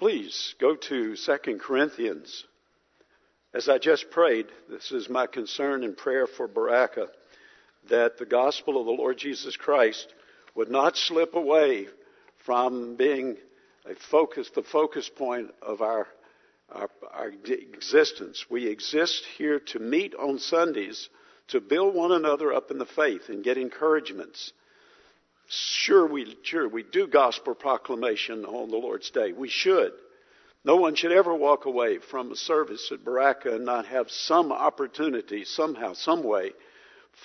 Please go to 2 Corinthians. As I just prayed, this is my concern and prayer for Baraka, that the gospel of the Lord Jesus Christ would not slip away from being a focus, the focus point of our, our, our existence. We exist here to meet on Sundays to build one another up in the faith and get encouragements. Sure, we, sure, we do gospel proclamation on the Lord's Day. We should. No one should ever walk away from a service at Baraka and not have some opportunity, somehow, some way,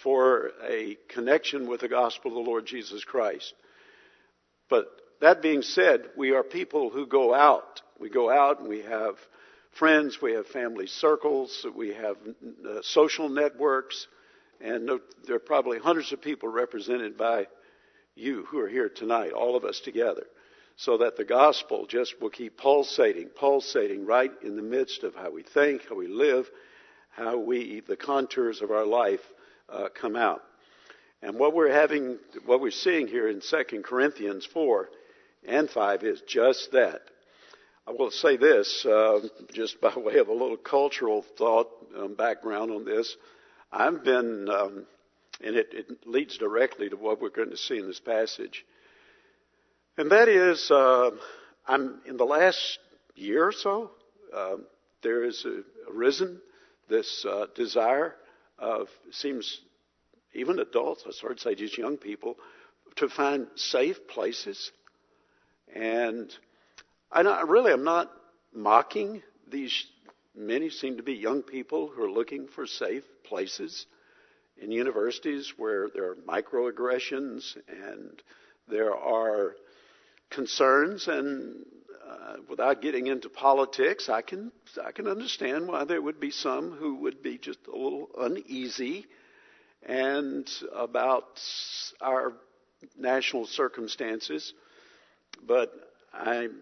for a connection with the gospel of the Lord Jesus Christ. But that being said, we are people who go out. We go out and we have friends, we have family circles, we have uh, social networks, and there are probably hundreds of people represented by you who are here tonight, all of us together, so that the gospel just will keep pulsating, pulsating right in the midst of how we think, how we live, how we, the contours of our life uh, come out. And what we're having, what we're seeing here in 2 Corinthians 4 and 5 is just that. I will say this, uh, just by way of a little cultural thought um, background on this. I've been, um, and it, it, leads directly to what we're going to see in this passage. And that is, uh, I'm in the last year or so, uh, has arisen this uh, desire of seems even adults, I started to say just young people, to find safe places. And I really I'm not mocking these many seem to be young people who are looking for safe places in universities where there are microaggressions and there are concerns and uh, without getting into politics, I can I can understand why there would be some who would be just a little uneasy and about our national circumstances. But I'm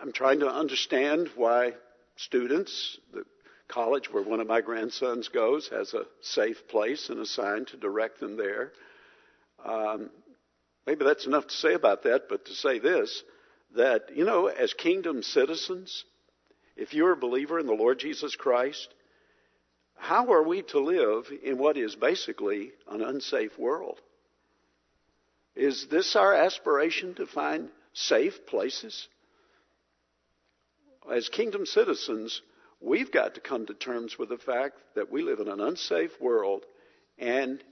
I'm trying to understand why students, the college where one of my grandsons goes has a safe place and a sign to direct them there. Um, maybe that's enough to say about that, but to say this that, you know, as kingdom citizens, if you're a believer in the Lord Jesus Christ, how are we to live in what is basically an unsafe world? Is this our aspiration to find safe places? As kingdom citizens, we've got to come to terms with the fact that we live in an unsafe world and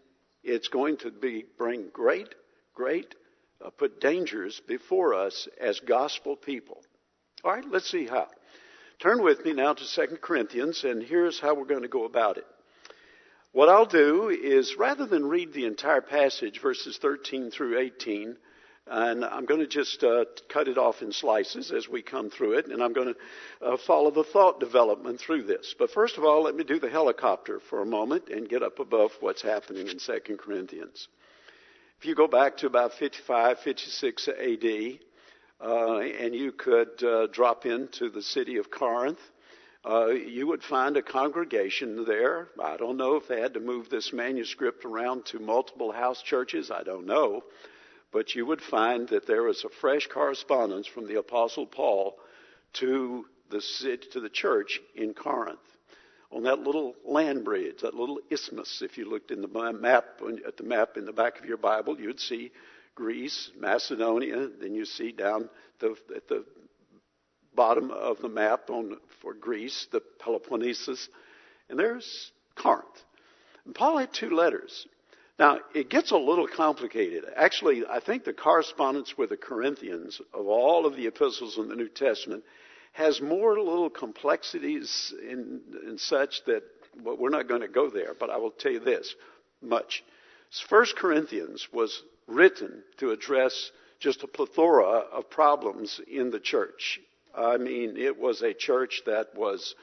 it's going to be, bring great, great uh, put dangers before us as gospel people. All right, let's see how. Turn with me now to 2 Corinthians, and here's how we're going to go about it. What I'll do is, rather than read the entire passage, verses 13 through 18, and I'm going to just uh, cut it off in slices as we come through it, and I'm going to uh, follow the thought development through this. But first of all, let me do the helicopter for a moment and get up above what's happening in 2 Corinthians. If you go back to about 55, 56 AD, uh, and you could uh, drop into the city of Corinth, uh, you would find a congregation there. I don't know if they had to move this manuscript around to multiple house churches. I don't know. But you would find that there is a fresh correspondence from the Apostle Paul to the, to the church in Corinth on that little land bridge, that little isthmus. If you looked in the map, at the map in the back of your Bible, you'd see Greece, Macedonia. Then you see down the, at the bottom of the map on, for Greece, the Peloponnesus. And there's Corinth. And Paul had two letters. Now, it gets a little complicated. Actually, I think the correspondence with the Corinthians of all of the epistles in the New Testament has more little complexities in, in such that well, we're not going to go there, but I will tell you this much. First Corinthians was written to address just a plethora of problems in the church. I mean, it was a church that was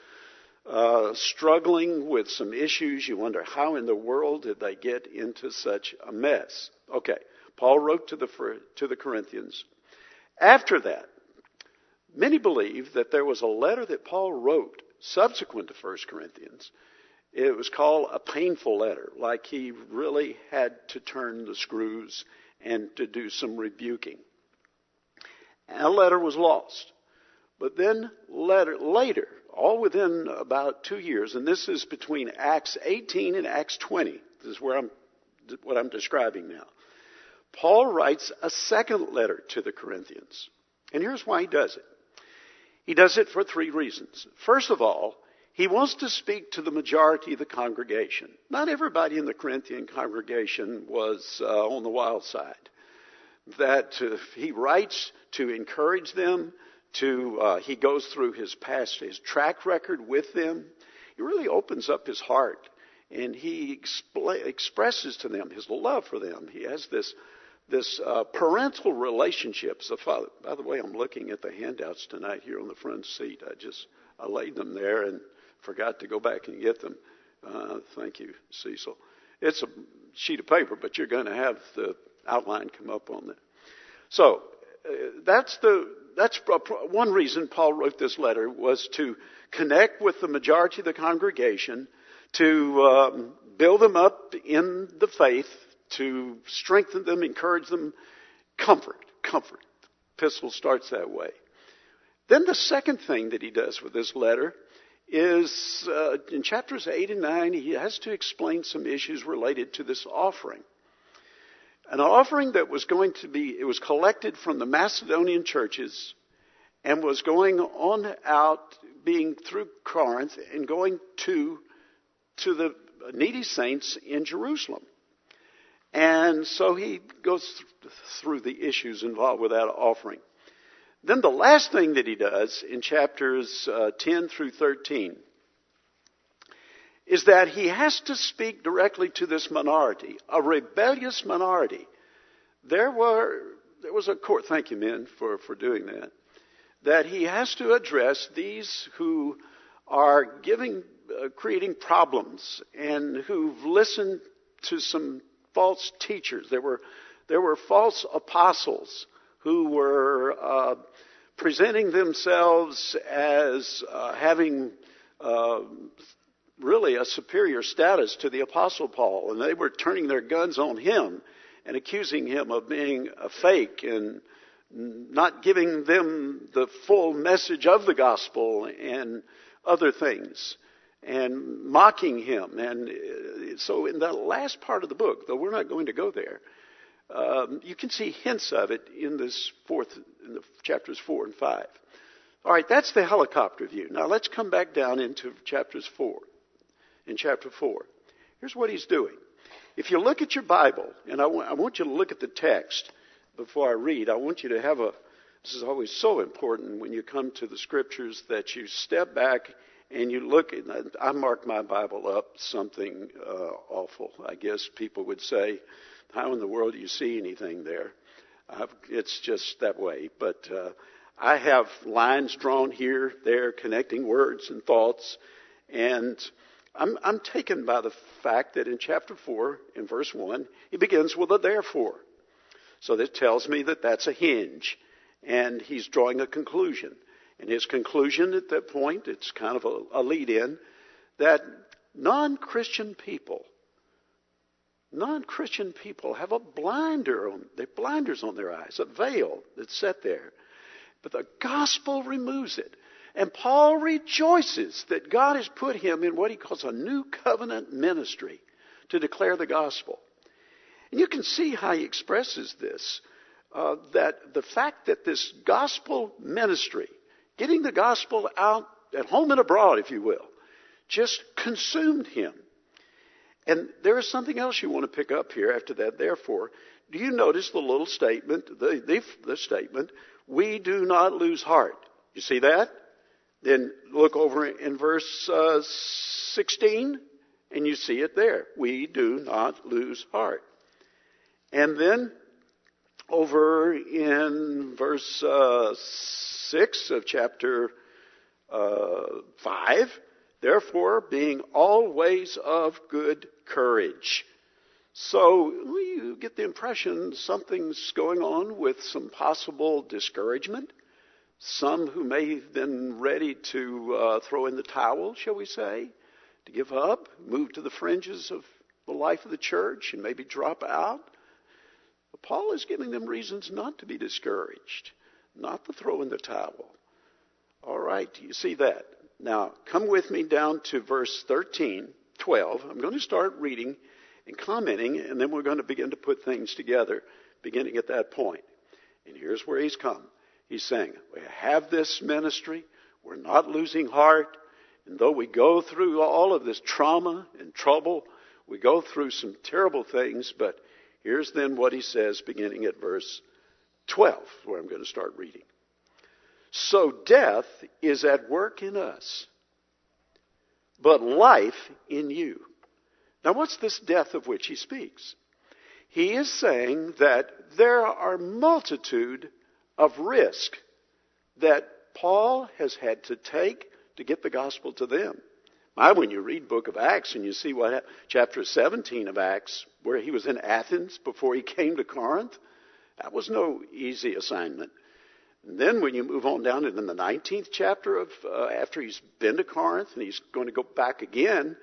uh, struggling with some issues. You wonder how in the world did they get into such a mess? Okay, Paul wrote to the to the Corinthians. After that, Many believe that there was a letter that Paul wrote subsequent to 1 Corinthians. It was called a painful letter, like he really had to turn the screws and to do some rebuking. And a letter was lost. But then later, later, all within about two years, and this is between Acts 18 and Acts 20. This is where I'm, what I'm describing now. Paul writes a second letter to the Corinthians. And here's why he does it. He does it for three reasons. First of all, he wants to speak to the majority of the congregation. Not everybody in the Corinthian congregation was uh, on the wild side. That uh, he writes to encourage them, to uh, he goes through his past, his track record with them. He really opens up his heart and he expl- expresses to them his love for them. He has this this uh, parental relationship. So, Father, by the way, I'm looking at the handouts tonight here on the front seat. I just I laid them there and forgot to go back and get them. Uh, thank you, Cecil. It's a sheet of paper, but you're going to have the outline come up on that. So uh, that's the that's one reason Paul wrote this letter was to connect with the majority of the congregation, to um, build them up in the faith, to strengthen them, encourage them, comfort, comfort. The epistle starts that way. Then the second thing that he does with this letter is uh, in chapters 8 and 9, he has to explain some issues related to this offering. An offering that was going to be, it was collected from the Macedonian churches and was going on out, being through Corinth and going to, to the needy saints in Jerusalem. And so he goes through the issues involved with that offering. Then the last thing that he does in chapters uh, 10 through 13 is that he has to speak directly to this minority, a rebellious minority. There were, there was a court, thank you men for, for doing that, that he has to address these who are giving, uh, creating problems and who've listened to some false teachers. There were, there were false apostles who were uh, presenting themselves as uh, having uh, really a superior status to the Apostle Paul, and they were turning their guns on him and accusing him of being a fake and not giving them the full message of the gospel and other things and mocking him. And uh, so, in the last part of the book, though we're not going to go there, um, you can see hints of it in this fourth, in the chapters four and five. All right, that's the helicopter view. Now let's come back down into chapters four. In chapter four, here's what he's doing. If you look at your Bible, and I want, I want you to look at the text before I read, I want you to have a. This is always so important when you come to the scriptures that you step back and you look. At, I mark my Bible up something uh, awful. I guess people would say how in the world do you see anything there? Uh, it's just that way. But uh, I have lines drawn here, there, connecting words and thoughts. And I'm, I'm taken by the fact that in chapter 4, in verse 1, he begins with a therefore. So that tells me that that's a hinge. And he's drawing a conclusion. And his conclusion at that point, it's kind of a, a lead in, that non Christian people Non-Christian people have a blinder on, they blinders on their eyes, a veil that's set there. But the gospel removes it. And Paul rejoices that God has put him in what he calls a new covenant ministry to declare the gospel. And you can see how he expresses this. Uh, that the fact that this gospel ministry, getting the gospel out at home and abroad, if you will, just consumed him. And there is something else you want to pick up here after that, therefore. Do you notice the little statement, the, the, the statement, we do not lose heart? You see that? Then look over in verse uh, 16 and you see it there. We do not lose heart. And then over in verse uh, 6 of chapter uh, 5, Therefore, being always of good courage. So you get the impression something's going on with some possible discouragement. Some who may have been ready to uh, throw in the towel, shall we say, to give up, move to the fringes of the life of the church, and maybe drop out. But Paul is giving them reasons not to be discouraged, not to throw in the towel. All right, you see that? Now, come with me down to verse 13, 12. I'm going to start reading and commenting, and then we're going to begin to put things together beginning at that point. And here's where he's come. He's saying, We have this ministry, we're not losing heart, and though we go through all of this trauma and trouble, we go through some terrible things, but here's then what he says beginning at verse 12, where I'm going to start reading. So death is at work in us, but life in you. Now, what's this death of which he speaks? He is saying that there are multitude of risk that Paul has had to take to get the gospel to them. My, when you read book of Acts and you see what chapter 17 of Acts, where he was in Athens before he came to Corinth, that was no easy assignment. And then when you move on down into the 19th chapter of uh, after he's been to Corinth and he's going to go back again,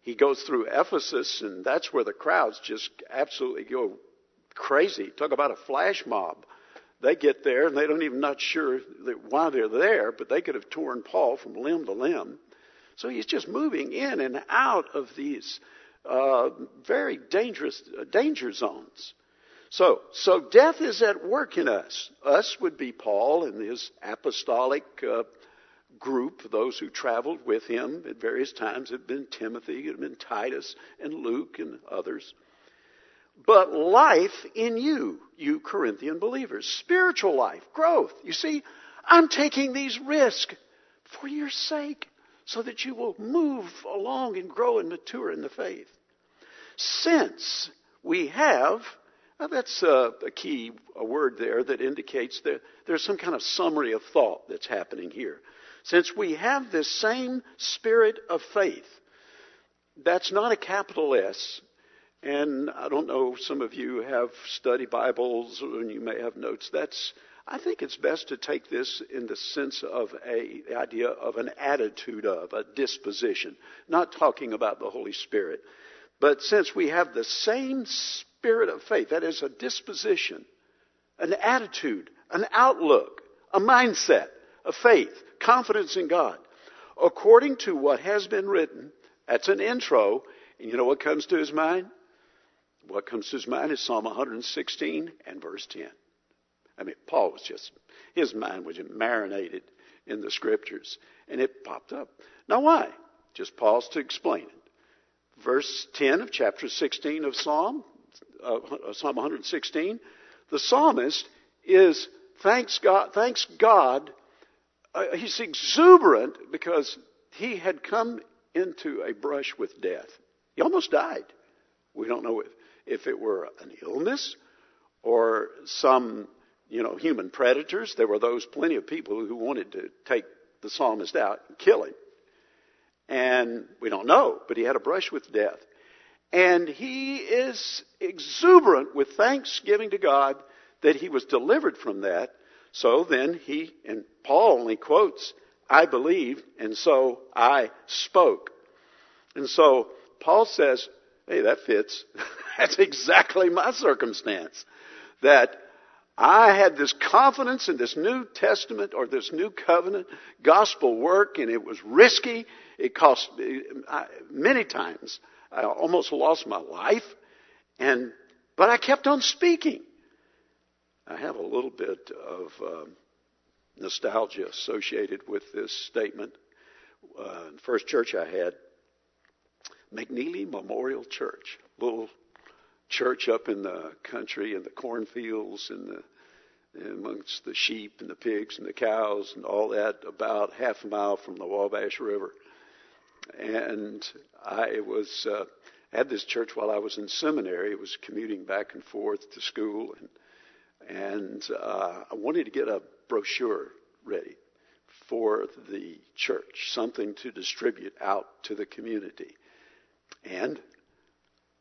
he goes through Ephesus and that's where the crowds just absolutely go crazy. Talk about a flash mob. They get there and they don't even not sure why they're there, but they could have torn Paul from limb to limb. So he's just moving in and out of these uh, very dangerous uh, danger zones. So, so death is at work in us. Us would be Paul and his apostolic uh, group, those who traveled with him at various times. It had been Timothy, it had been Titus and Luke and others. But life in you, you Corinthian believers, spiritual life, growth. You see, I'm taking these risks for your sake so that you will move along and grow and mature in the faith. Since we have that's a, a key a word there that indicates that there's some kind of summary of thought that's happening here. Since we have this same spirit of faith, that's not a capital S. And I don't know, some of you have study Bibles and you may have notes. That's, I think it's best to take this in the sense of a, the idea of an attitude of, a disposition. Not talking about the Holy Spirit. But since we have the same spirit of faith. That is a disposition, an attitude, an outlook, a mindset of faith, confidence in God. According to what has been written, that's an intro. And you know what comes to his mind? What comes to his mind is Psalm 116 and verse 10. I mean, Paul was just, his mind was marinated in the scriptures. And it popped up. Now why? Just pause to explain it. Verse 10 of chapter 16 of Psalm, uh, Psalm 116, the psalmist is thanks God, thanks God. Uh, he's exuberant because he had come into a brush with death. He almost died. We don't know if, if it were an illness or some, you know, human predators. There were those plenty of people who wanted to take the psalmist out and kill him. And we don't know, but he had a brush with death. And he is exuberant with thanksgiving to God that he was delivered from that. So then he, and Paul only quotes, I believed, and so I spoke. And so Paul says, hey, that fits. That's exactly my circumstance. That I had this confidence in this New Testament or this New Covenant gospel work, and it was risky. It cost me many times I almost lost my life. And, but I kept on speaking. I have a little bit of um, nostalgia associated with this statement. Uh, first church I had, McNeely Memorial Church, little church up in the country in the cornfields and the amongst the sheep and the pigs and the cows and all that, about half a mile from the Wabash River and I was uh, had this church while I was in seminary. I was commuting back and forth to school, and and uh, I wanted to get a brochure ready for the church, something to distribute out to the community, and.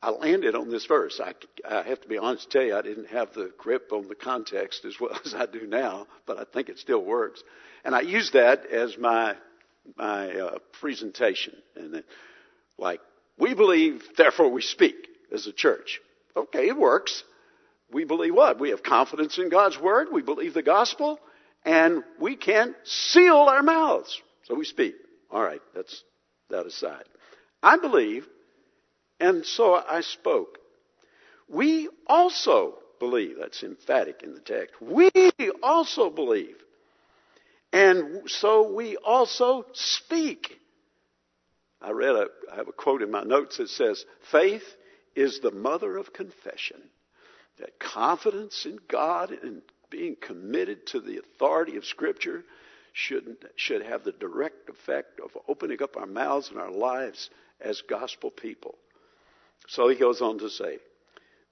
I landed on this verse. I, I have to be honest to tell you, I didn't have the grip on the context as well as I do now, but I think it still works. And I used that as my my uh, presentation, and then, like we believe, therefore we speak as a church. Okay, it works. We believe what? We have confidence in God's word. We believe the gospel, and we can't seal our mouths. So we speak. All right, that's that aside. I believe, and so I spoke. We also believe, that's emphatic in the text. We also believe. And so we also speak. I read a, I have a quote in my notes that says, faith is the mother of confession. That confidence in God and being committed to the authority of Scripture should, should have the direct effect of opening up our mouths and our lives as gospel people. So he goes on to say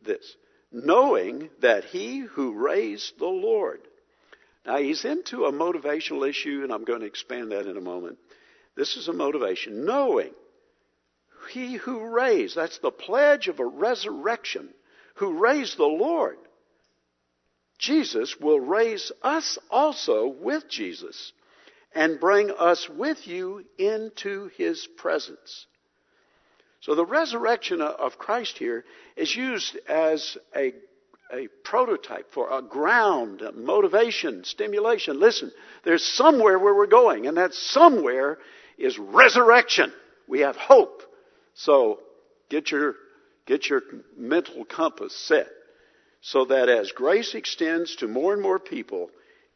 this knowing that he who raised the Lord. Now he's into a motivational issue, and I'm going to expand that in a moment. This is a motivation. Knowing he who raised, that's the pledge of a resurrection, who raised the Lord. Jesus will raise us also with Jesus and bring us with you into his presence. So the resurrection of Christ here is used as a, a prototype for a ground, a motivation, stimulation. Listen, there's somewhere where we're going, and that somewhere is resurrection. We have hope. So get your, get your mental compass set so that as grace extends to more and more people,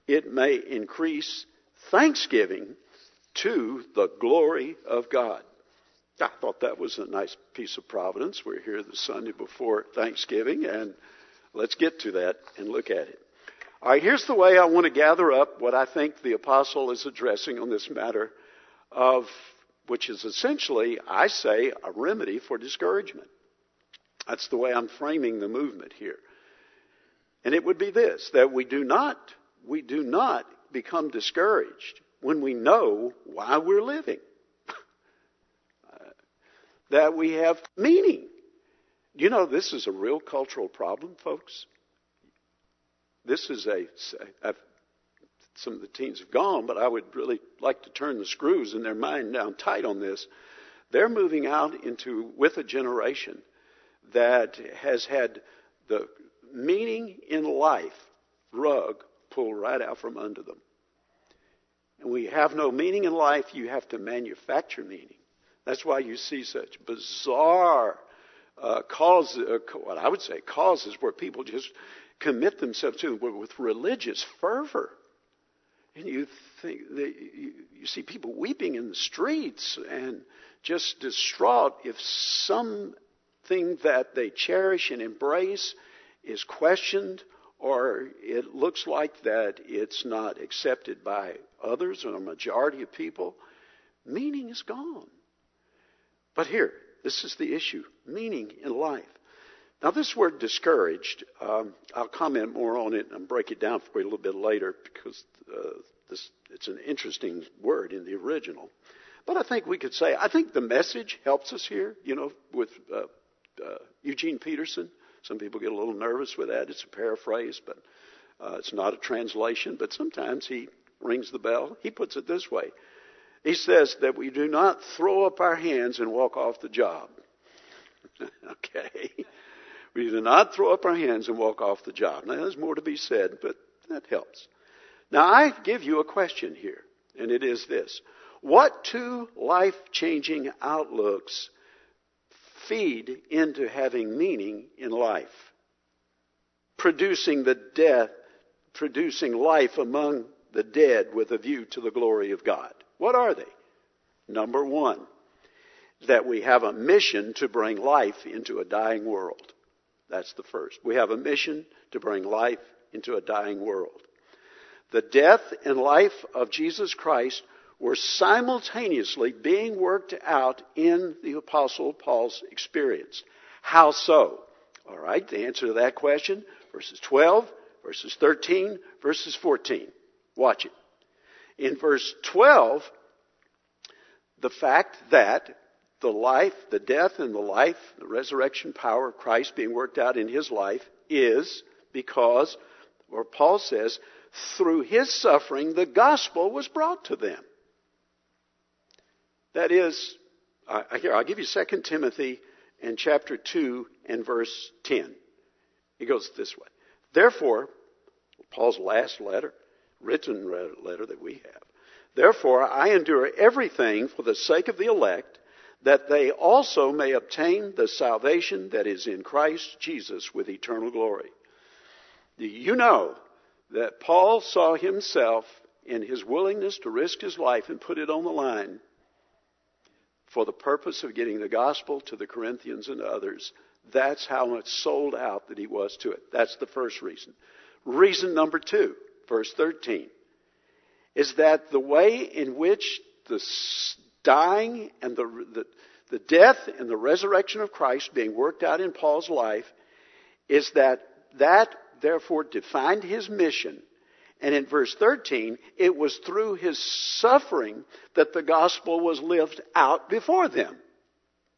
it may increase thanksgiving to the glory of God. I thought that was a nice piece of providence. We're here the Sunday before Thanksgiving, and let's get to that and look at it. All right, here's the way I want to gather up what I think the apostle is addressing on this matter of which is essentially, I say, a remedy for discouragement. That's the way I'm framing the movement here. And it would be this, that we do not, we do not become discouraged when we know why we're living. That we have meaning. You know, this is a real cultural problem, folks. This is a, I've some of the teens have gone, but I would really like to turn the screws in their mind down tight on this. They're moving out into with a generation that has had the meaning in life rug pulled right out from under them. And we have no meaning in life, you have to manufacture meaning. That's why you see such bizarre uh, causes, uh, what I would say causes where people just commit themselves to with religious fervor. And you think that you, you see people weeping in the streets and just distraught if something that they cherish and embrace is questioned or it looks like that it's not accepted by others or a majority of people, meaning is gone. But here, this is the issue meaning in life. Now, this word discouraged, um, I'll comment more on it and break it down for you a little bit later because uh, this, it's an interesting word in the original. But I think we could say, I think the message helps us here, you know, with uh, uh, Eugene Peterson. Some people get a little nervous with that. It's a paraphrase, but uh, it's not a translation. But sometimes he rings the bell. He puts it this way He says that we do not throw up our hands and walk off the job. okay. We do not throw up our hands and walk off the job. Now, there's more to be said, but that helps. Now, I give you a question here, and it is this What two life changing outlooks feed into having meaning in life? Producing the death, producing life among the dead with a view to the glory of God. What are they? Number one, that we have a mission to bring life into a dying world. That's the first. We have a mission to bring life into a dying world. The death and life of Jesus Christ were simultaneously being worked out in the Apostle Paul's experience. How so? All right, the answer to that question, verses 12, verses 13, verses 14. Watch it. In verse 12, the fact that the life, the death and the life, the resurrection power of Christ being worked out in his life is because, or Paul says, through his suffering, the gospel was brought to them. That is, here, I'll give you 2 Timothy and chapter 2 and verse 10. It goes this way. Therefore, Paul's last letter, written letter that we have. Therefore, I endure everything for the sake of the elect, that they also may obtain the salvation that is in Christ Jesus with eternal glory. You know that Paul saw himself in his willingness to risk his life and put it on the line for the purpose of getting the gospel to the Corinthians and others. That's how much sold out that he was to it. That's the first reason. Reason number two, verse 13, is that the way in which the dying and the, the, the death and the resurrection of Christ being worked out in Paul's life is that that therefore defined his mission. And in verse 13, it was through his suffering that the gospel was lived out before them.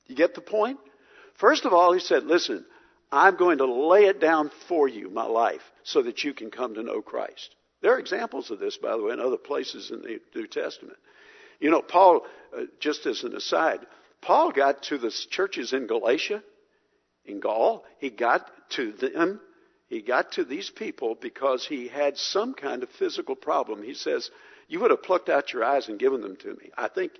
You get the point? First of all, he said, listen, I'm going to lay it down for you, my life, so that you can come to know Christ. There are examples of this, by the way, in other places in the New Testament. You know, Paul, uh, just as an aside, Paul got to the churches in Galatia, in Gaul. He got to them he got to these people because he had some kind of physical problem. He says, You would have plucked out your eyes and given them to me. I think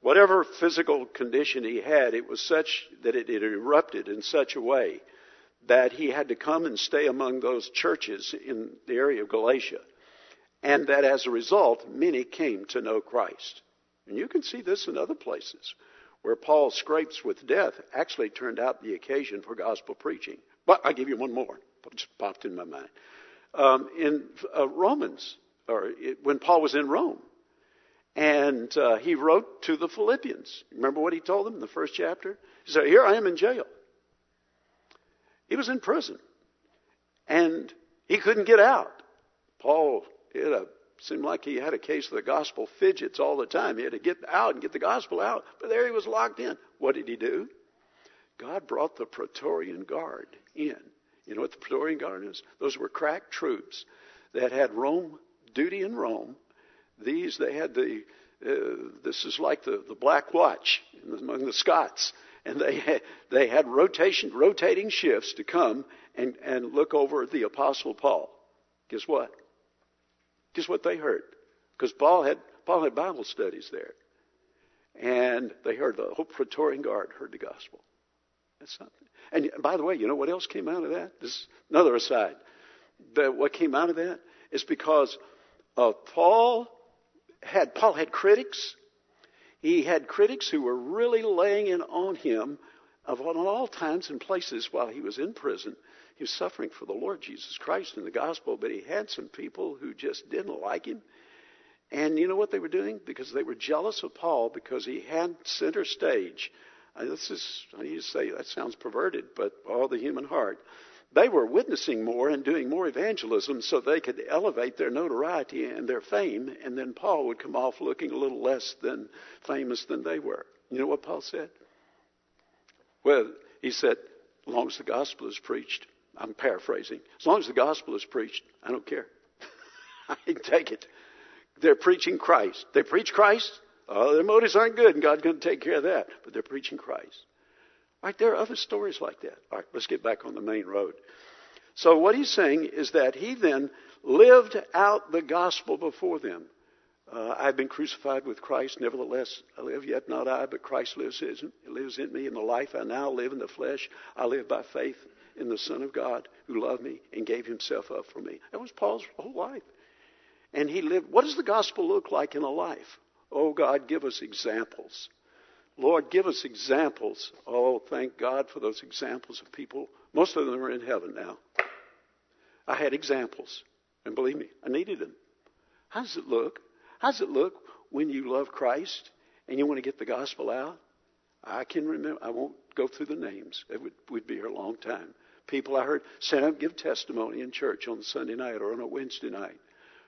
whatever physical condition he had, it was such that it, it erupted in such a way that he had to come and stay among those churches in the area of Galatia. And that as a result, many came to know Christ. And you can see this in other places where Paul scrapes with death actually turned out the occasion for gospel preaching. But I'll give you one more just popped in my mind. Um, in uh, Romans, or it, when Paul was in Rome, and uh, he wrote to the Philippians. Remember what he told them in the first chapter? He said, Here I am in jail. He was in prison. And he couldn't get out. Paul it a, seemed like he had a case of the gospel fidgets all the time. He had to get out and get the gospel out. But there he was locked in. What did he do? God brought the Praetorian Guard in you know what the Praetorian Guard is? Those were crack troops that had Rome duty in Rome. These they had the uh, this is like the, the Black Watch among the Scots, and they had, they had rotation rotating shifts to come and, and look over the Apostle Paul. Guess what? Guess what they heard? Because Paul had Paul had Bible studies there, and they heard the whole Praetorian Guard heard the gospel. That's something. And by the way, you know what else came out of that? This is another aside. The, what came out of that is because uh, Paul had Paul had critics. He had critics who were really laying in on him of on all times and places while he was in prison. He was suffering for the Lord Jesus Christ in the gospel, but he had some people who just didn't like him. And you know what they were doing? Because they were jealous of Paul because he had center stage uh, this is, I need to say, that sounds perverted, but all the human heart. They were witnessing more and doing more evangelism so they could elevate their notoriety and their fame, and then Paul would come off looking a little less than famous than they were. You know what Paul said? Well, he said, as long as the gospel is preached, I'm paraphrasing, as long as the gospel is preached, I don't care. I can take it. They're preaching Christ. They preach Christ, Oh, their motives aren't good, and God's going to take care of that. But they're preaching Christ. All right, there are other stories like that. All right, let's get back on the main road. So what he's saying is that he then lived out the gospel before them. Uh, I've been crucified with Christ. Nevertheless, I live yet not I, but Christ lives lives in me. In the life I now live in the flesh, I live by faith in the Son of God who loved me and gave himself up for me. That was Paul's whole life. And he lived. What does the gospel look like in a life? Oh God, give us examples. Lord, give us examples. Oh, thank God for those examples of people. Most of them are in heaven now. I had examples. And believe me, I needed them. How does it look? How does it look when you love Christ and you want to get the gospel out? I can remember, I won't go through the names. It would, would be here a long time. People I heard stand up give testimony in church on Sunday night or on a Wednesday night.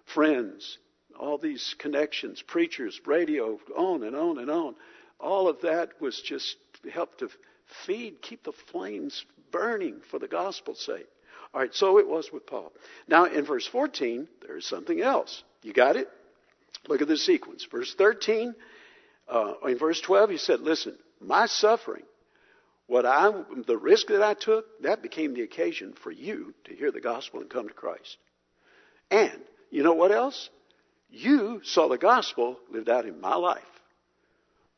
Friends, all these connections, preachers, radio, on and on and on. All of that was just helped to feed, keep the flames burning for the gospel's sake. All right, so it was with Paul. Now, in verse 14, there is something else. You got it? Look at the sequence. Verse 13, uh, in verse 12, he said, Listen, my suffering, what I, the risk that I took, that became the occasion for you to hear the gospel and come to Christ. And you know what else? You saw the gospel lived out in my life.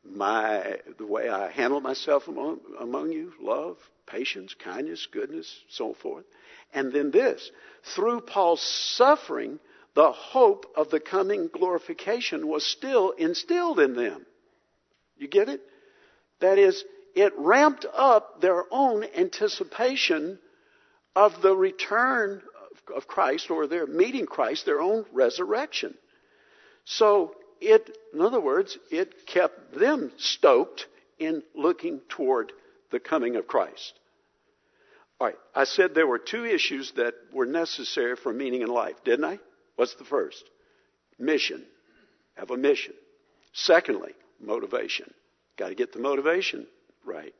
My, the way I handled myself among, among you, love, patience, kindness, goodness, so forth. And then this, through Paul's suffering, the hope of the coming glorification was still instilled in them. You get it? That is, it ramped up their own anticipation of the return of Christ or their meeting Christ, their own resurrection. So it, in other words, it kept them stoked in looking toward the coming of Christ. All right, I said there were two issues that were necessary for meaning in life, didn't I? What's the first? Mission. Have a mission. Secondly, motivation. Got to get the motivation right.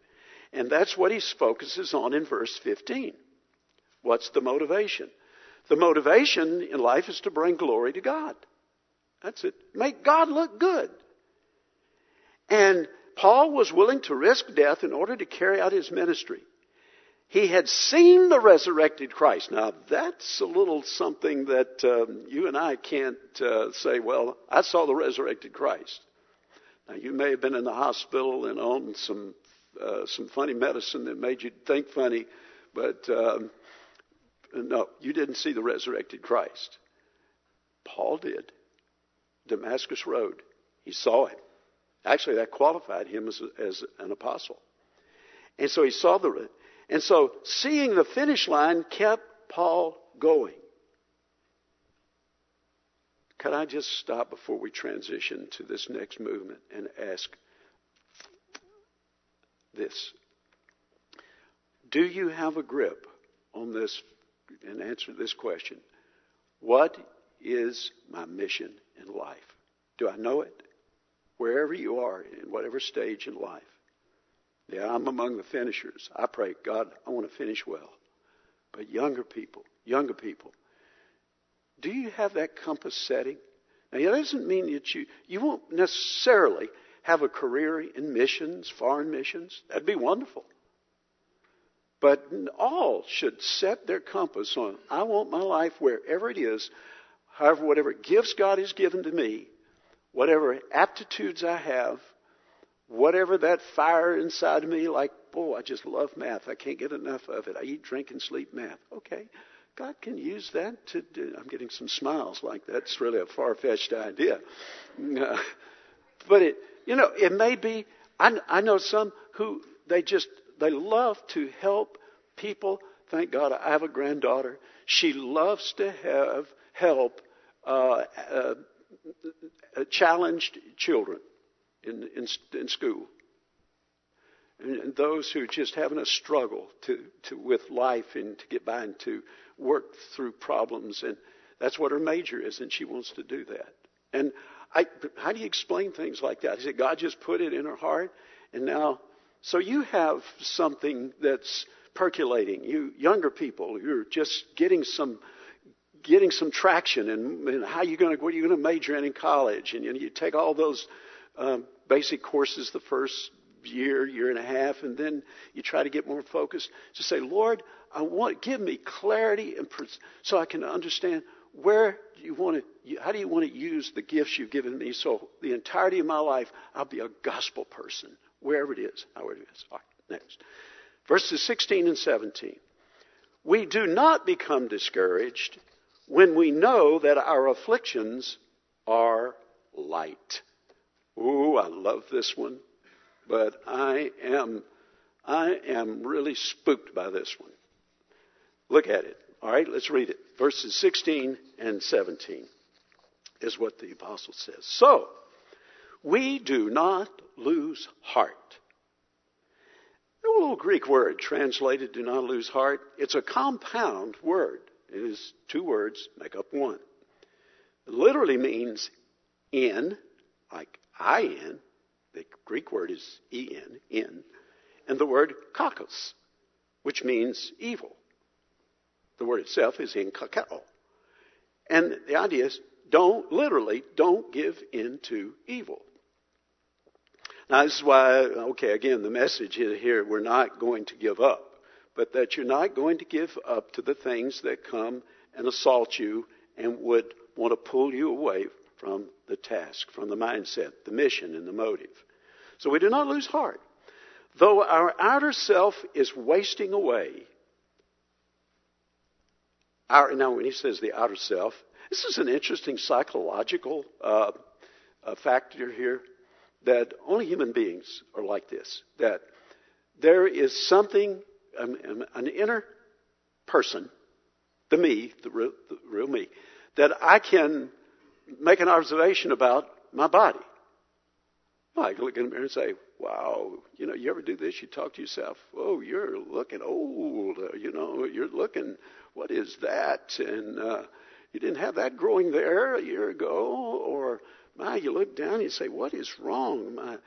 And that's what he focuses on in verse 15. What's the motivation? The motivation in life is to bring glory to God. That's it. Make God look good. And Paul was willing to risk death in order to carry out his ministry. He had seen the resurrected Christ. Now, that's a little something that um, you and I can't uh, say, well, I saw the resurrected Christ. Now, you may have been in the hospital and on some, uh, some funny medicine that made you think funny, but um, no, you didn't see the resurrected Christ. Paul did. Damascus Road. He saw it. Actually, that qualified him as, as an apostle. And so he saw the, and so seeing the finish line kept Paul going. Could I just stop before we transition to this next movement and ask this? Do you have a grip on this and answer this question? What is my mission in life? Do I know it? Wherever you are, in whatever stage in life. Yeah, I'm among the finishers. I pray, God, I want to finish well. But younger people, younger people, do you have that compass setting? Now, that doesn't mean that you, you won't necessarily have a career in missions, foreign missions. That'd be wonderful. But all should set their compass on, I want my life wherever it is, however, whatever gifts God has given to me, whatever aptitudes I have, whatever that fire inside of me, like, boy, I just love math. I can't get enough of it. I eat, drink, and sleep math. Okay. God can use that to do. I'm getting some smiles like that's really a far fetched idea. But it, you know, it may be, I, I know some who they just, they love to help people. Thank God I have a granddaughter. She loves to have help uh, uh, challenged children in, in, in school. And, and, those who are just having a struggle to, to, with life and to get by and to work through problems. And that's what her major is, and she wants to do that. And I, how do you explain things like that? I said, God just put it in her heart, and now, so you have something that's percolating. You younger people, you're just getting some getting some traction and, and how you going to what are you going to major in in college and you, know, you take all those um, basic courses the first year year and a half and then you try to get more focused to say lord i want give me clarity and so i can understand where do you want to how do you want to use the gifts you've given me so the entirety of my life i'll be a gospel person wherever it is however it is all right next verses 16 and 17 we do not become discouraged when we know that our afflictions are light. Ooh, I love this one, but I am, I am really spooked by this one. Look at it. All right, let's read it. Verses 16 and 17 is what the apostle says. So, we do not lose heart. A little Greek word translated do not lose heart. It's a compound word. It is two words make up one. It literally means in, like I in. The Greek word is en, in. And the word kakos, which means evil. The word itself is in kakao. And the idea is don't, literally, don't give in to evil. Now, this is why, okay, again, the message here we're not going to give up but that you're not going to give up to the things that come and assault you and would want to pull you away from the task, from the mindset, the mission, and the motive. So we do not lose heart. Though our outer self is wasting away, our, now when he says the outer self, this is an interesting psychological uh, uh, factor here that only human beings are like this. That there is something, um, an inner person, the me, the real, the real me, that I can make an observation about my body. I can look in the mirror and say, wow, you know, you ever do this? You talk to yourself, oh, you're looking old. Uh, you know, you're looking, what is that? And uh, you didn't have that growing there a year ago. Or, my, you look down and you say, what is wrong? My,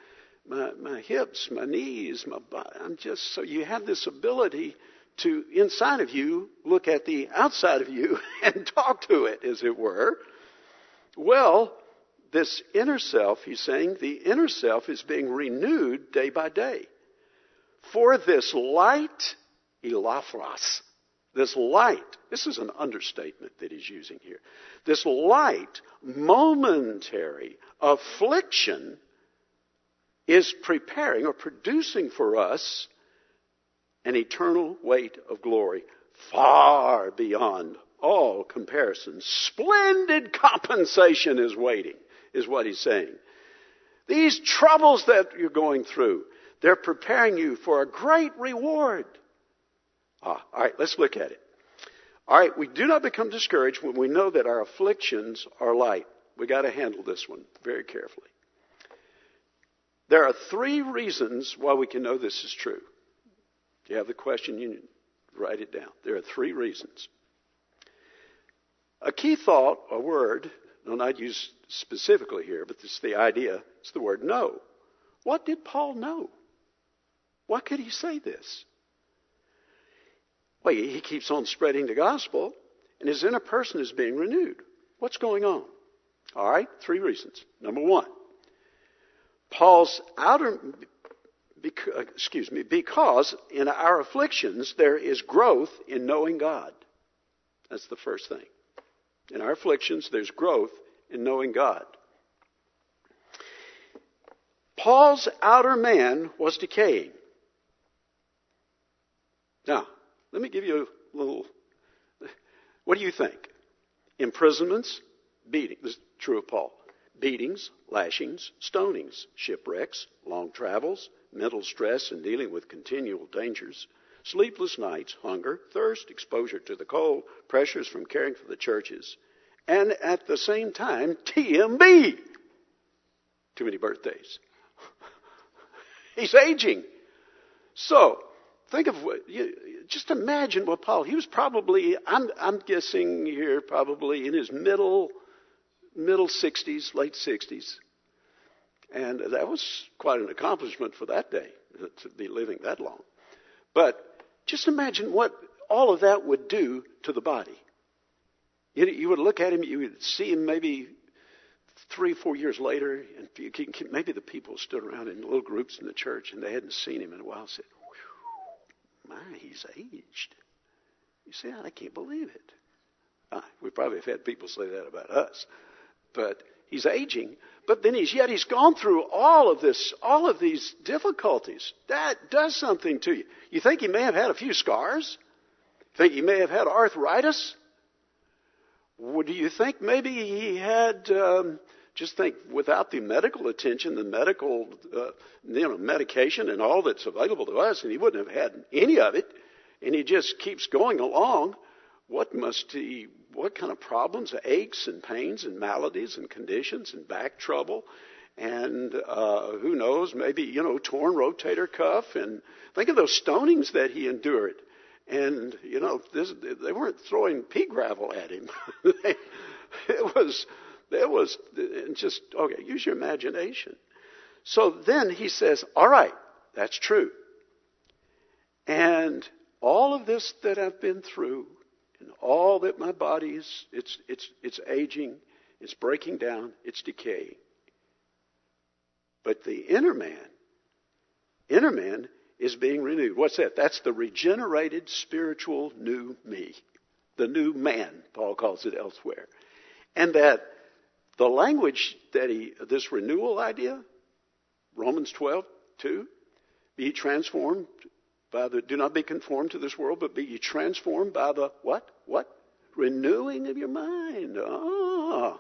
my, my hips, my knees, my body. I'm just, so you have this ability to, inside of you, look at the outside of you and talk to it, as it were. Well, this inner self, he's saying, the inner self is being renewed day by day. For this light, Epaphras, this light, this is an understatement that he's using here. This light, momentary affliction is preparing or producing for us an eternal weight of glory far beyond all comparison. Splendid compensation is waiting, is what he's saying. These troubles that you're going through, they're preparing you for a great reward. Ah, all right, let's look at it. All right, we do not become discouraged when we know that our afflictions are light. We got to handle this one very carefully. There are three reasons why we can know this is true. If you have the question, you write it down. There are three reasons. A key thought, a word, no, not used specifically here, but is the idea, it's the word know. What did Paul know? Why could he say this? Well, he keeps on spreading the gospel, and his inner person is being renewed. What's going on? All right, three reasons. Number one, Paul's outer, uh, excuse me, because in our afflictions there is growth in knowing God. That's the first thing. In our afflictions, there's growth in knowing God. Paul's outer man was decaying. Now, let me give you a little. What do you think? Imprisonments, beating. This is true of Paul. Beatings, lashings, stonings, shipwrecks, long travels, mental stress and dealing with continual dangers, sleepless nights, hunger, thirst, exposure to the cold, pressures from caring for the churches, and at the same time, TMB. Too many birthdays. He's aging. So, think of what, you, just imagine what Paul, he was probably, I'm, I'm guessing here, probably in his middle, middle 60s, late 60s. And that was quite an accomplishment for that day to be living that long. But just imagine what all of that would do to the body. You would look at him, you would see him maybe three, four years later, and maybe the people stood around in little groups in the church and they hadn't seen him in a while said, My, he's aged. You say, I can't believe it. Ah, we probably have had people say that about us. But he's aging. But then he's yet he's gone through all of this, all of these difficulties. That does something to you. You think he may have had a few scars? Think he may have had arthritis? Would you think maybe he had? Um, just think without the medical attention, the medical, uh, you know, medication and all that's available to us, and he wouldn't have had any of it, and he just keeps going along. What must he what kind of problems, aches and pains and maladies and conditions and back trouble and uh, who knows, maybe you know, torn rotator cuff and think of those stonings that he endured. And you know, this, they weren't throwing pea gravel at him. it was, it was just okay. Use your imagination. So then he says, "All right, that's true." And all of this that I've been through, and all that my body is, it's, it's, it's aging, it's breaking down, it's decaying. But the inner man, inner man is being renewed. What's that? That's the regenerated spiritual new me. The new man, Paul calls it elsewhere. And that the language that he, this renewal idea, Romans 12, 2, be transformed by the, do not be conformed to this world, but be ye transformed by the what? What? Renewing of your mind. Ah.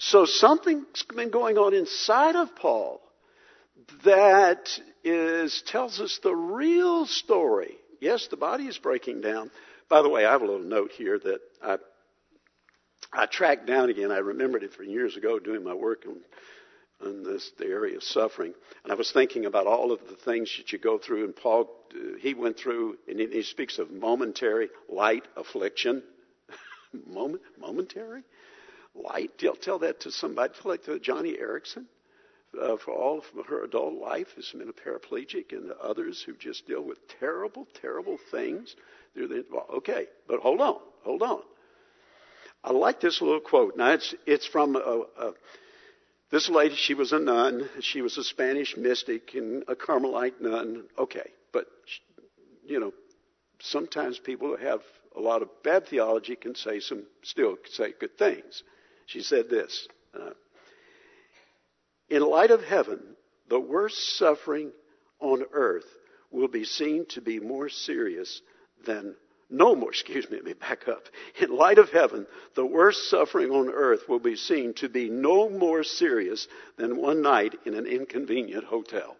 So something's been going on inside of Paul that is, tells us the real story. Yes, the body is breaking down. By the way, I have a little note here that I, I tracked down again. I remembered it from years ago doing my work on in this the area of suffering. And I was thinking about all of the things that you go through, and Paul uh, he went through, and he, speaks of momentary light affliction. Moment, momentary light. Tell, that to somebody. Tell that to Joni Eareckson. Uh, for all of her adult life has been a paraplegic, and others who just deal with terrible, terrible things. Well, okay, but hold on, hold on. I like this little quote. Now it's it's from a, a this lady, she was a nun. She was a Spanish mystic and a Carmelite nun. Okay, but, you know, sometimes people who have a lot of bad theology can say some, still say good things. She said this uh, In light of heaven, the worst suffering on earth will be seen to be more serious than no more, excuse me, let me back up. In light of heaven, the worst suffering on earth will be seen to be no more serious than one night in an inconvenient hotel.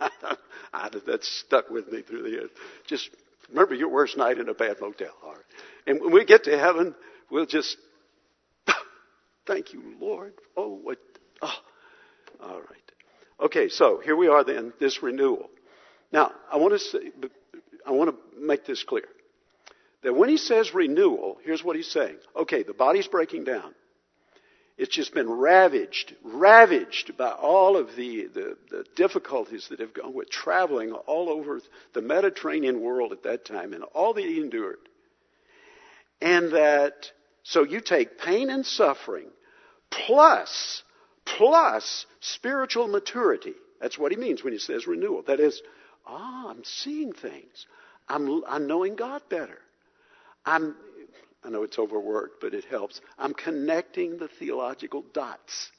that stuck with me through the years. Just remember your worst night in a bad motel. All right. And when we get to heaven, we'll just, thank you, Lord. Oh, what, oh. All right. Okay, so here we are then, this renewal. Now, I want to say, I want to make this clear that when he says renewal, here's what he's saying. Okay, the body's breaking down. It's just been ravaged, ravaged by all of the, the, the, difficulties that have gone with traveling all over the Mediterranean world at that time and all that he endured. And that, so you take pain and suffering plus, plus spiritual maturity. That's what he means when he says renewal. That is, ah, I'm seeing things. I'm, I'm knowing God better. I'm, I know it's overworked, but it helps. I'm connecting the theological dots.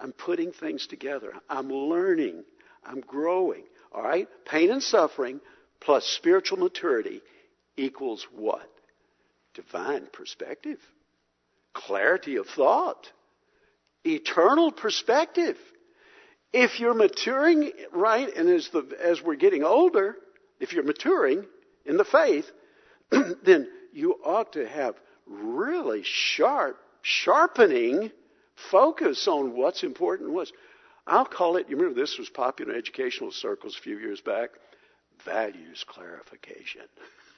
I'm putting things together. I'm learning. I'm growing. All right? Pain and suffering plus spiritual maturity equals what? Divine perspective, clarity of thought, eternal perspective. If you're maturing right, and as, the, as we're getting older, if you're maturing in the faith, then you ought to have really sharp, sharpening focus on what's important was. I'll call it, you remember this was popular in educational circles a few years back? Values clarification.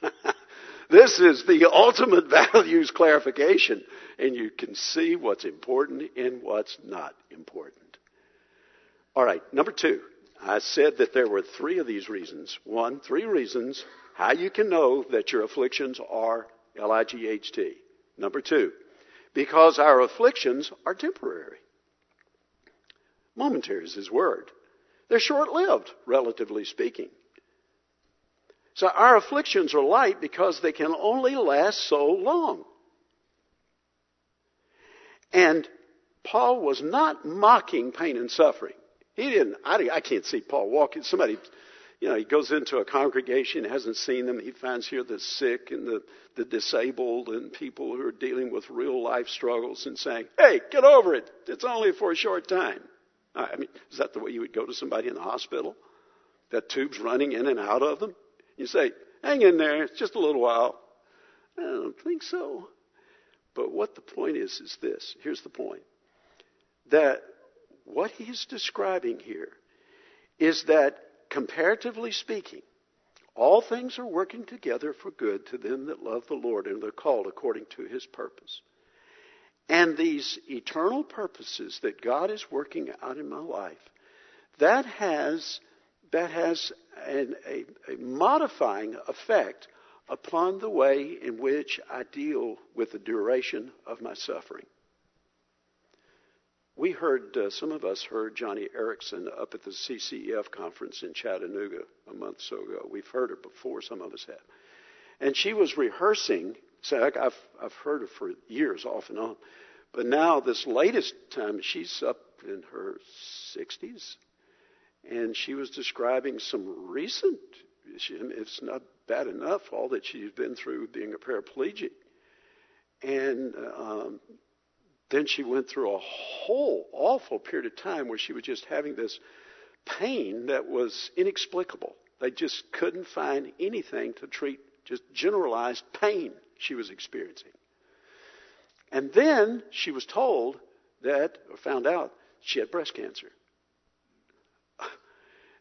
this is the ultimate values clarification, and you can see what's important and what's not important. All right, number two. I said that there were three of these reasons. One, three reasons how you can know that your afflictions are L I G H T. Number two, because our afflictions are temporary. Momentary is his word. They're short lived, relatively speaking. So our afflictions are light because they can only last so long. And Paul was not mocking pain and suffering. He didn't, I, I can't see Paul walking. Somebody you know, he goes into a congregation, hasn't seen them. He finds here the sick and the, the disabled and people who are dealing with real life struggles and saying, hey, get over it. It's only for a short time. I mean, is that the way you would go to somebody in the hospital? That tube's running in and out of them? You say, hang in there. It's just a little while. I don't think so. But what the point is, is this. Here's the point. That what he's describing here is that comparatively speaking, all things are working together for good to them that love the Lord and are called according to his purpose. And these eternal purposes that God is working out in my life, that has, that has an, a, a modifying effect upon the way in which I deal with the duration of my suffering. We heard, uh, some of us heard Joni Eareckson up at the CCEF conference in Chattanooga a month or so ago. We've heard her before, some of us have. And she was rehearsing, so I've, I've heard her for years off and on, But now, this latest time, she's up in her 60s, and she was describing some recent, it's not bad enough, all that she's been through being a paraplegic. And um, then she went through a whole awful period of time where she was just having this pain that was inexplicable. They just couldn't find anything to treat just generalized pain she was experiencing. And then she was told that, or found out, she had breast cancer.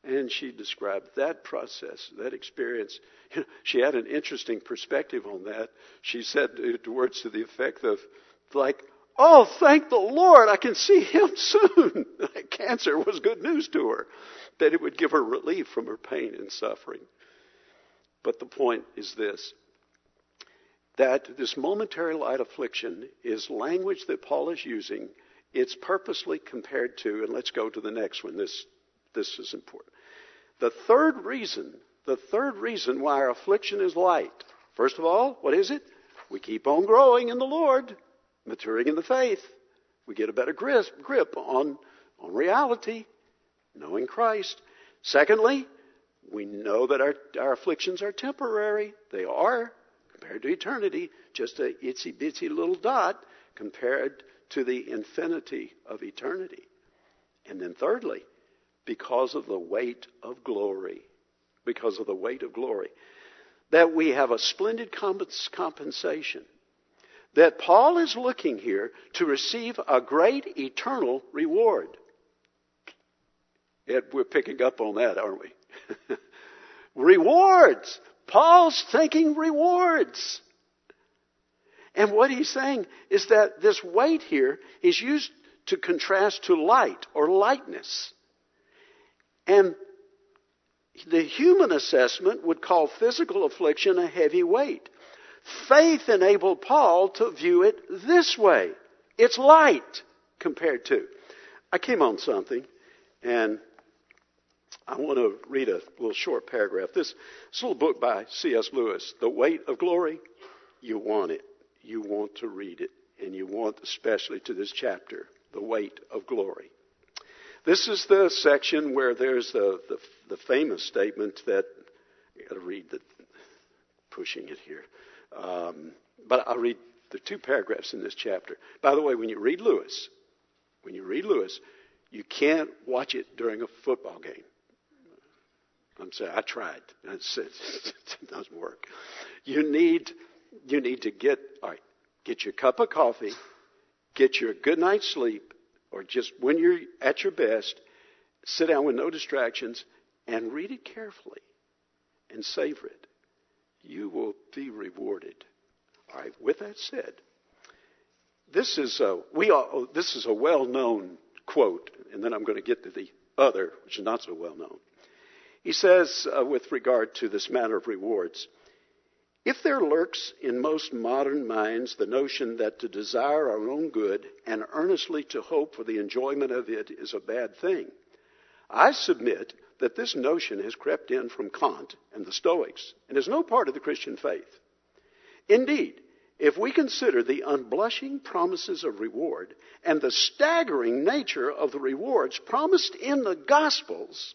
And she described that process, that experience. She had an interesting perspective on that. She said words to the effect of, like, oh, thank the Lord, I can see him soon. Cancer was good news to her, that it would give her relief from her pain and suffering. But the point is this that this momentary light affliction is language that Paul is using. It's purposely compared to, and let's go to the next one. This, this is important. The third reason, the third reason why our affliction is light. First of all, what is it? We keep on growing in the Lord, maturing in the faith. We get a better grip, grip on, on reality, knowing Christ. Secondly, we know that our, our afflictions are temporary. They are compared to eternity, just a itsy bitsy little dot compared to the infinity of eternity. And then thirdly, because of the weight of glory, because of the weight of glory, that we have a splendid compensation. That Paul is looking here to receive a great eternal reward. Ed, we're picking up on that, aren't we? rewards. Paul's thinking rewards. And what he's saying is that this weight here is used to contrast to light or lightness. And the human assessment would call physical affliction a heavy weight. Faith enabled Paul to view it this way. It's light compared to. I came on something and I want to read a little short paragraph. This, this little book by C.S. Lewis, The Weight of Glory, you want it. You want to read it. And you want, especially to this chapter, The Weight of Glory. This is the section where there's the, the, the famous statement that, I gotta read the, pushing it here. Um, but I'll read the two paragraphs in this chapter. By the way, when you read Lewis, when you read Lewis, you can't watch it during a football game. I'm saying I tried. It doesn't work. You need you need to get all right. Get your cup of coffee, get your good night's sleep, or just when you're at your best, sit down with no distractions and read it carefully and savor it. You will be rewarded. All right. With that said, this is a we are, this is a well-known quote, and then I'm going to get to the other, which is not so well known. He says, uh, with regard to this matter of rewards, if there lurks in most modern minds the notion that to desire our own good and earnestly to hope for the enjoyment of it is a bad thing, I submit that this notion has crept in from Kant and the Stoics and is no part of the Christian faith. Indeed, if we consider the unblushing promises of reward and the staggering nature of the rewards promised in the Gospels,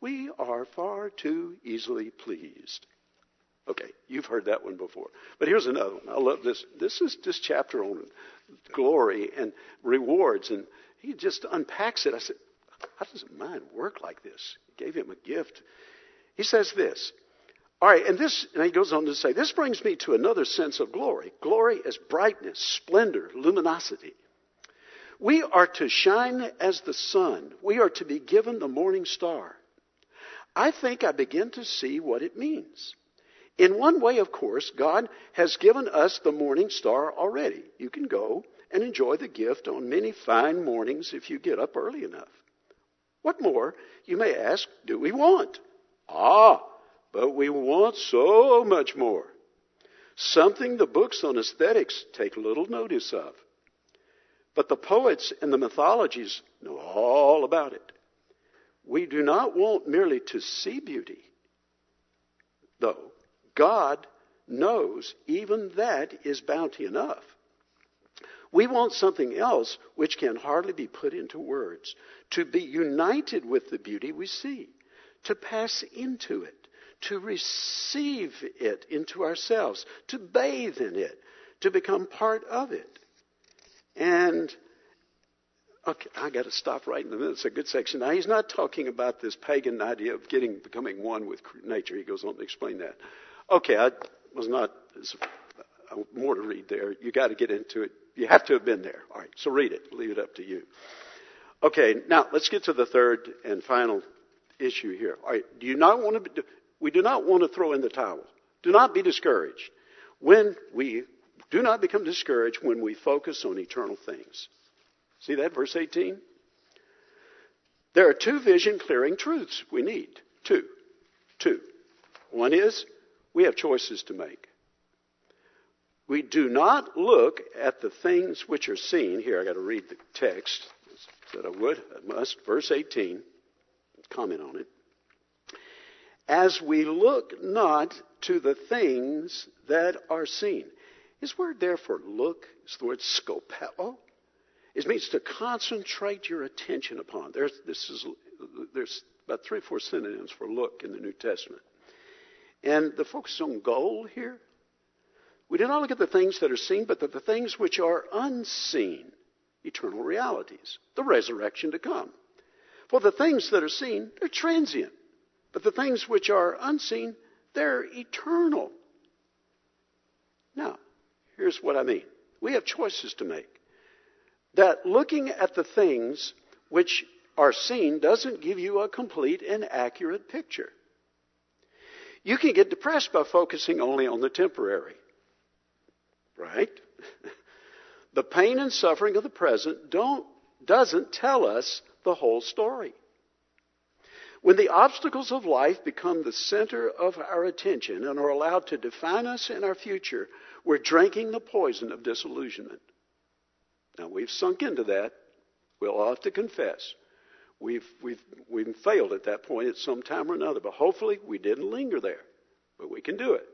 we are far too easily pleased. Okay, you've heard that one before. But here's another one. I love this. This is this chapter on glory and rewards, and he just unpacks it. I said, How does a mind work like this? He gave him a gift. He says this. All right, and this, and he goes on to say, this brings me to another sense of glory. Glory is brightness, splendor, luminosity. We are to shine as the sun. We are to be given the morning star. I think I begin to see what it means. In one way, of course, God has given us the morning star already. You can go and enjoy the gift on many fine mornings if you get up early enough. What more, you may ask, do we want? Ah, but we want so much more. Something the books on aesthetics take little notice of. But the poets and the mythologies know all about it. We do not want merely to see beauty, though God knows even that is bounty enough. We want something else which can hardly be put into words. To be united with the beauty we see, to pass into it, to receive it into ourselves, to bathe in it, to become part of it. And okay, I got to stop right in the middle. It's a good section. Now he's not talking about this pagan idea of getting becoming one with nature. He goes on to explain that. Okay, I was not more to read there. You got to get into it. You have to have been there. All right, so read it. Leave it up to you. Okay, now let's get to the third and final issue here. All right, do you not want to? Be, we do not want to throw in the towel. Do not be discouraged when we do not become discouraged when we focus on eternal things. See that verse 18. There are two vision clearing truths we need. Two, two. One is we have choices to make. We do not look at the things which are seen. Here, I got to read the text. Said I would, I must. Verse 18. Comment on it. As we look not to the things that are seen. His word there for look is the word skopeo. It means to concentrate your attention upon. There's, this is, there's about three or four synonyms for look in the New Testament. And the focus on goal here we do not look at the things that are seen, but at the things which are unseen, eternal realities, the resurrection to come. For the things that are seen, they're transient. But the things which are unseen, they're eternal. Now, here's what I mean. We have choices to make. That looking at the things which are seen doesn't give you a complete and accurate picture. You can get depressed by focusing only on the temporary. Right? the pain and suffering of the present don't, doesn't tell us the whole story. When the obstacles of life become the center of our attention and are allowed to define us in our future, we're drinking the poison of disillusionment. Now, we've sunk into that. We'll all have to confess. We've, we've, we've failed at that point at some time or another, but hopefully we didn't linger there. But we can do it.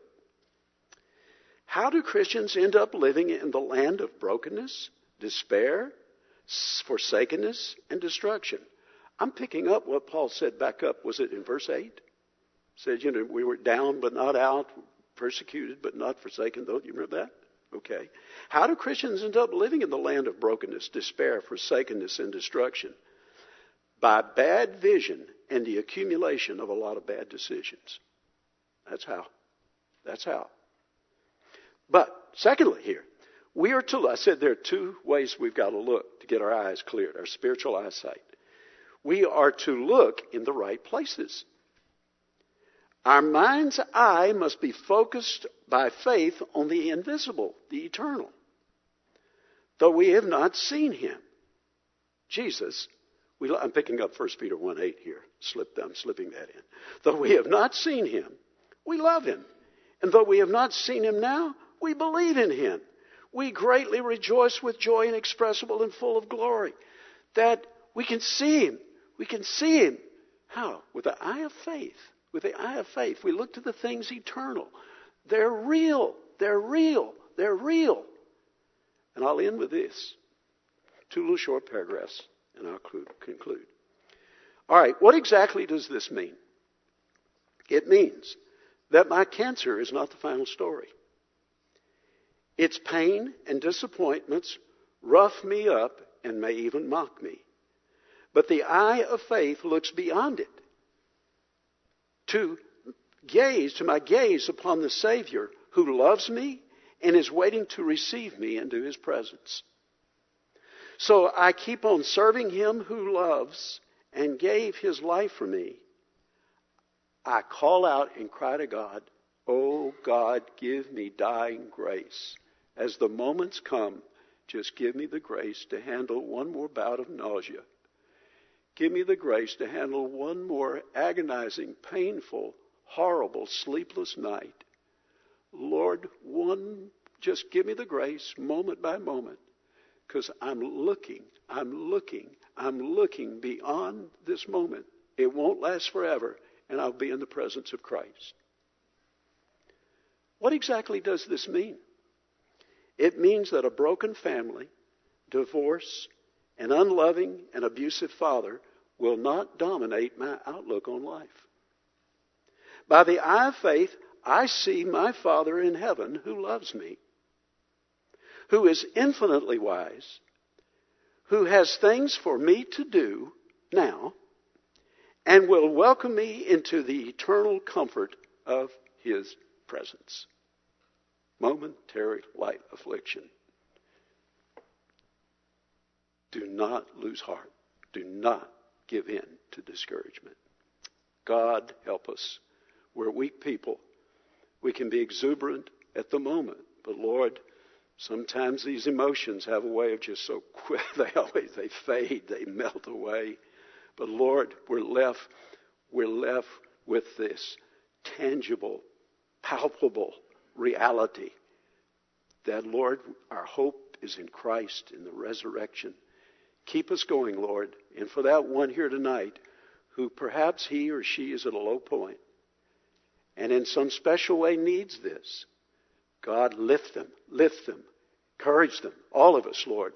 How do Christians end up living in the land of brokenness, despair, forsakenness, and destruction? I'm picking up what Paul said back up. Was it in verse 8? Said, you know, we were down but not out, persecuted but not forsaken. Don't you remember that? Okay. How do Christians end up living in the land of brokenness, despair, forsakenness, and destruction? By bad vision and the accumulation of a lot of bad decisions. That's how. That's how. But, secondly, here, we are to, I said there are two ways we've got to look to get our eyes cleared, our spiritual eyesight. We are to look in the right places. Our mind's eye must be focused by faith on the invisible, the eternal. Though we have not seen him. Jesus, we, I'm picking up 1 Peter 1 8 here. Slipped, I'm slipping that in. Though we have not seen him, we love him. And though we have not seen him now, we believe in him. We greatly rejoice with joy inexpressible and full of glory that we can see him. We can see him. How? With the eye of faith. With the eye of faith. We look to the things eternal. They're real. They're real. They're real. And I'll end with this. Two little short paragraphs, and I'll conclude. All right, what exactly does this mean? It means that my cancer is not the final story. Its pain and disappointments rough me up and may even mock me. But the eye of faith looks beyond it to gaze, to my gaze upon the Savior who loves me and is waiting to receive me into his presence. So I keep on serving him who loves and gave his life for me. I call out and cry to God, Oh God, give me dying grace as the moments come just give me the grace to handle one more bout of nausea. Give me the grace to handle one more agonizing, painful, horrible, sleepless night. Lord, one, just give me the grace moment by moment because I'm looking, I'm looking, I'm looking beyond this moment. It won't last forever, and I'll be in the presence of Christ. What exactly does this mean? It means that a broken family, divorce, an unloving and abusive father will not dominate my outlook on life. By the eye of faith, I see my Father in heaven who loves me, who is infinitely wise, who has things for me to do now, and will welcome me into the eternal comfort of his presence. Momentary light affliction. Do not lose heart. Do not give in to discouragement. God help us. We're weak people. We can be exuberant at the moment, but Lord, sometimes these emotions have a way of just so quick, they always, they fade, they melt away. But Lord, we're left, we're left with this tangible, palpable reality that, Lord, our hope is in Christ, in the resurrection. Keep us going, Lord. And for that one here tonight who perhaps he or she is at a low point and in some special way needs this, God, lift them, lift them, encourage them, all of us, Lord,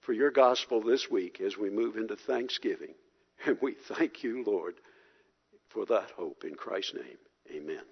for your gospel this week as we move into Thanksgiving. And we thank you, Lord, for that hope in Christ's name. Amen.